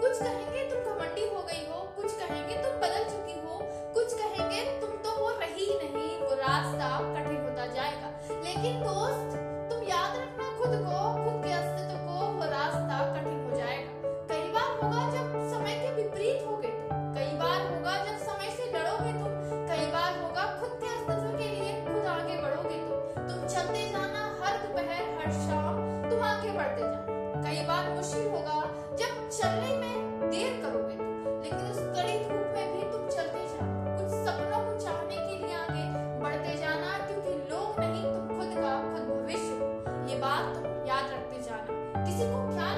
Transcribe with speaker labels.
Speaker 1: कुछ कहेंगे तुम घमंडी हो गई हो, कुछ कहेंगे तुम बदल चुकी हो, कुछ कहेंगे तुम तो वो रही नहीं, वो रास्ता कठिन होता जाएगा। लेकिन दोस्त, तुम याद रखना खुद को, खुद के अस्तित्व को, वो रास्ता कठिन हो जाएगा। कई बार होगा जब समय के विपरीत हो गए कई बार होगा जब समय से लड़ोगे तुम, कई बार होगा खुद के अस्तित्व के लिए खुद आगे बढ़ोगे तुम। तुम चलते जाना हर दोपहर, हर शाम, तुम आगे बढ़ते जाना। कई बार मुश्किल होगा जब चलने में बात तुम याद रखते जाना। किसी को ख्याल